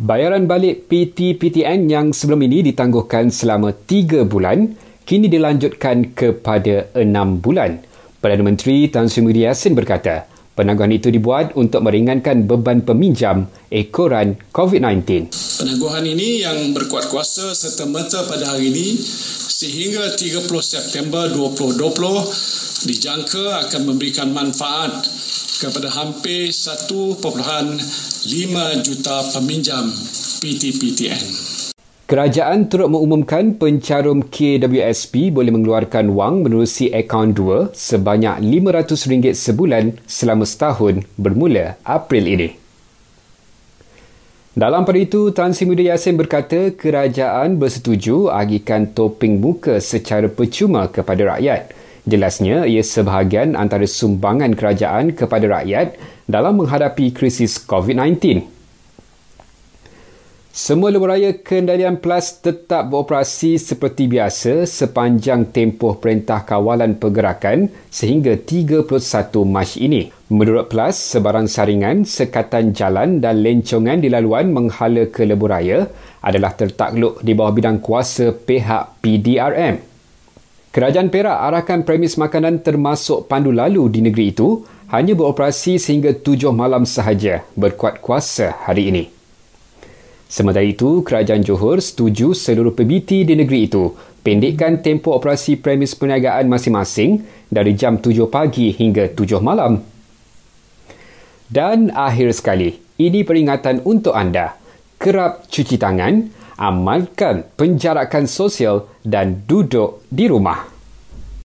Bayaran balik PT-PTN yang sebelum ini ditangguhkan selama 3 bulan kini dilanjutkan kepada 6 bulan. Perdana Menteri Tan Sri Muhyiddin Yassin berkata, penangguhan itu dibuat untuk meringankan beban peminjam ekoran COVID-19. Penangguhan ini yang berkuat kuasa serta-merta pada hari ini sehingga 30 September 2020 dijangka akan memberikan manfaat kepada hampir 1.5 juta peminjam PTPTN. Kerajaan turut mengumumkan pencarum KWSP boleh mengeluarkan wang menerusi akaun 2 sebanyak RM500 sebulan selama setahun bermula April ini. Dalam pada itu, Tan Sri Muda Yassin berkata kerajaan bersetuju agikan topeng muka secara percuma kepada rakyat. Jelasnya, ia sebahagian antara sumbangan kerajaan kepada rakyat dalam menghadapi krisis COVID-19. Semua lebuhraya kendalian PLAS tetap beroperasi seperti biasa sepanjang tempoh Perintah Kawalan Pergerakan sehingga 31 Mac ini. Menurut PLAS, sebarang saringan, sekatan jalan dan lencongan di laluan menghala ke lebuhraya adalah tertakluk di bawah bidang kuasa pihak PDRM. Kerajaan Perak arahkan premis makanan termasuk pandu lalu di negeri itu hanya beroperasi sehingga tujuh malam sahaja berkuat kuasa hari ini. Sementara itu, Kerajaan Johor setuju seluruh PBT di negeri itu pendekkan tempoh operasi premis perniagaan masing-masing dari jam 7 pagi hingga 7 malam. Dan akhir sekali, ini peringatan untuk anda. Kerap cuci tangan, amalkan penjarakan sosial dan duduk di rumah.